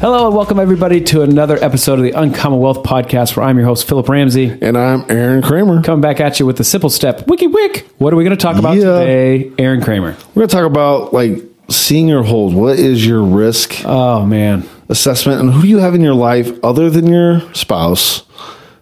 Hello and welcome everybody to another episode of the Uncommon Wealth Podcast where I'm your host, Philip Ramsey. And I'm Aaron Kramer. Coming back at you with the simple step, wiki wick. What are we going to talk about Yeah. today, Aaron Kramer? We're going to talk about like senior hold. What is your risk Oh man, assessment and who do you have in your life other than your spouse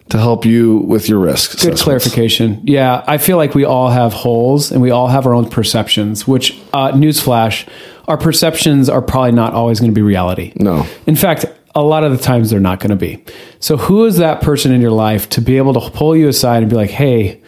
to help you with your risk? good assessments? clarification. Yeah, I feel like we all have holes and we all have our own perceptions. Which, uh, newsflash, our perceptions are probably not always going to be reality. No. In fact, a lot of the times they're not going to be. So, who is that person in your life to be able to pull you aside and be like, hey,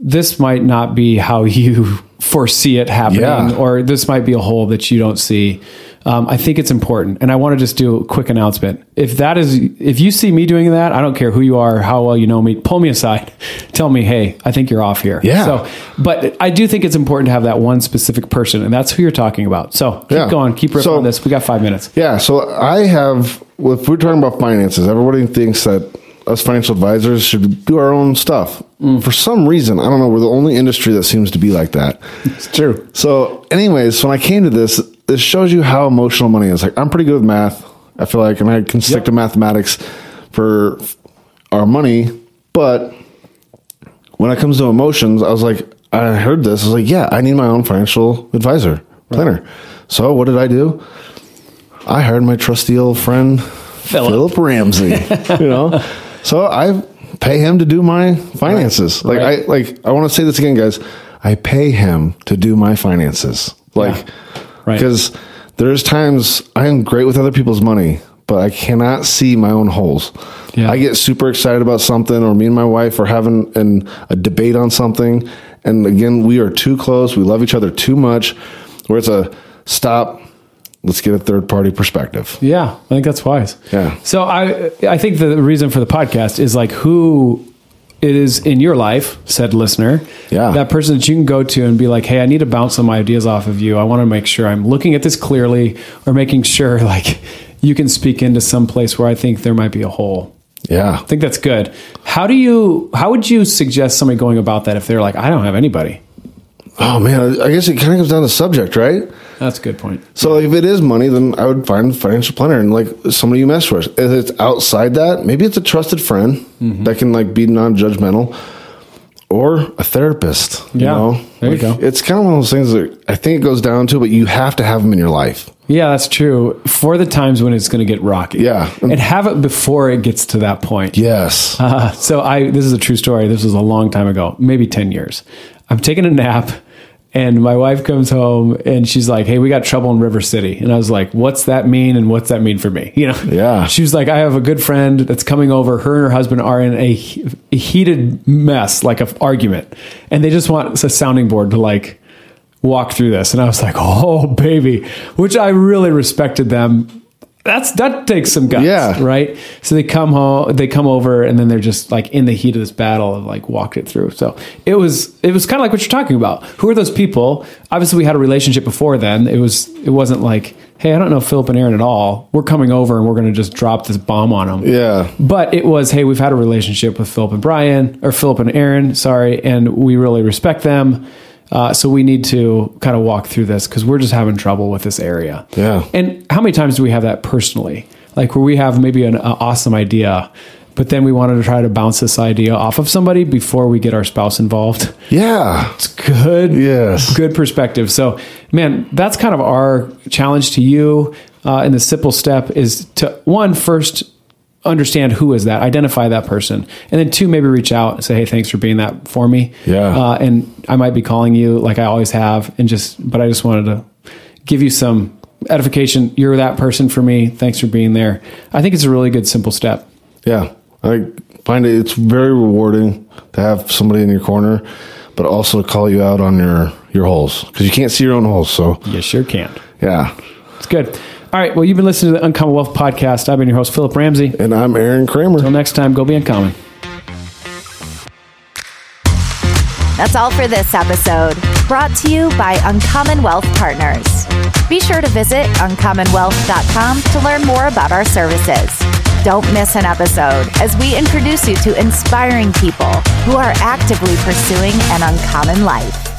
this might not be how you foresee it happening, Yeah. or this might be a hole that you don't see. Um, I think it's important, and I want to just do a quick announcement. If that is, if you see me doing that, I don't care who you are, how well you know me. Pull me aside, tell me, hey, I think you're off here. Yeah. So, but I do think it's important to have that one specific person, and that's who you're talking about. So keep Yeah. going, keep ripping So- on this. We got five minutes. Yeah. So I have, if we're talking about finances, everybody thinks that us financial advisors should do our own stuff. Mm. For some reason, I don't know, we're the only industry that seems to be like that. It's true. So, anyways, when I came to this, this shows you how emotional money is. Like, I'm pretty good with math. I feel like, and I can stick Yep. to mathematics for our money. But when it comes to emotions, I was like, I heard this. I was like, yeah, I need my own financial advisor, planner. So, what did I do? I hired my trusty old friend, Philip, Ramsey. you know, so I pay him to do my finances. Like Right. I like I want to say this again, guys. I pay him to do my finances. Like Right. because there's times I am great with other people's money, but I cannot see my own holes. Yeah. I get super excited about something, or me and my wife are having an, a debate on something, and again, we are too close. We love each other too much. Where it's a stop. Let's get a third party perspective. Yeah, I think that's wise. Yeah. So I I think the reason for the podcast is like who it is in your life, said listener. Yeah. That person that you can go to and be like, hey, I need to bounce some ideas off of you. I want to make sure I'm looking at this clearly or making sure like you can speak into some place where I think there might be a hole. Yeah. I think that's good. How do you how would you suggest somebody going about that if they're like, I don't have anybody? Oh man, I guess it kind of comes down to subject, right? That's a good point. So if it is money, then I would find a financial planner and like somebody you mesh with. If it's outside that, maybe it's a trusted friend Mm-hmm. that can like be non-judgmental, or a therapist. You Yeah, know, there you go. It's kind of one of those things that I think it goes down to, but you have to have them in your life. Yeah, that's true. For the times when it's going to get rocky. Yeah. And have it before it gets to that point. Yes. Uh, so I this is a true story. This was a long time ago, maybe 10 years. I'm taking a nap and my wife comes home and she's like, "Hey, we got trouble in River City." And I was like, "What's that mean and what's that mean for me?" You know? Yeah. She was like, "I have a good friend that's coming over. Her and her husband are in a, a heated mess, like an argument. And they just want a sounding board to like walk through this." And I was like, "Oh, baby," which I really respected them. That's that takes some guts, Yeah. right? So they come home, they come over, and then they're just like in the heat of this battle and like walked it through. So it was it was kind of like what you're talking about. Who are those people? Obviously, we had a relationship before then. It was it wasn't like, hey, I don't know Philip and Aaron at all. We're coming over and we're going to just drop this bomb on them. Yeah. But it was, hey, we've had a relationship with Philip and Brian, or Philip and Aaron, sorry, and we really respect them. Uh, so we need to kind of walk through this because we're just having trouble with this area. Yeah. And how many times do we have that personally? Like where we have maybe an uh, awesome idea, but then we wanted to try to bounce this idea off of somebody before we get our spouse involved. Yeah. It's good. Yes. Good perspective. So, man, that's kind of our challenge to you. Uh, and the simple step is to one, first understand who is that, identify that person, and then two, maybe reach out and say, "Hey, thanks for being that for me." Yeah. Uh, and I might be calling you like I always have, and just, but I just wanted to give you some edification. You're that person for me. Thanks for being there. I think it's a really good, simple step. Yeah. I find it it's very rewarding to have somebody in your corner, but also to call you out on your your holes because you can't see your own holes. So You sure can't. yeah. It's good. All right. Well, you've been listening to the Uncommon Wealth podcast. I've been your host, Philip Ramsey. And I'm Aaron Kramer. Until next time, go be uncommon. That's all for this episode, brought to you by Uncommon Wealth Partners. Be sure to visit uncommonwealth.com to learn more about our services. Don't miss an episode as we introduce you to inspiring people who are actively pursuing an uncommon life.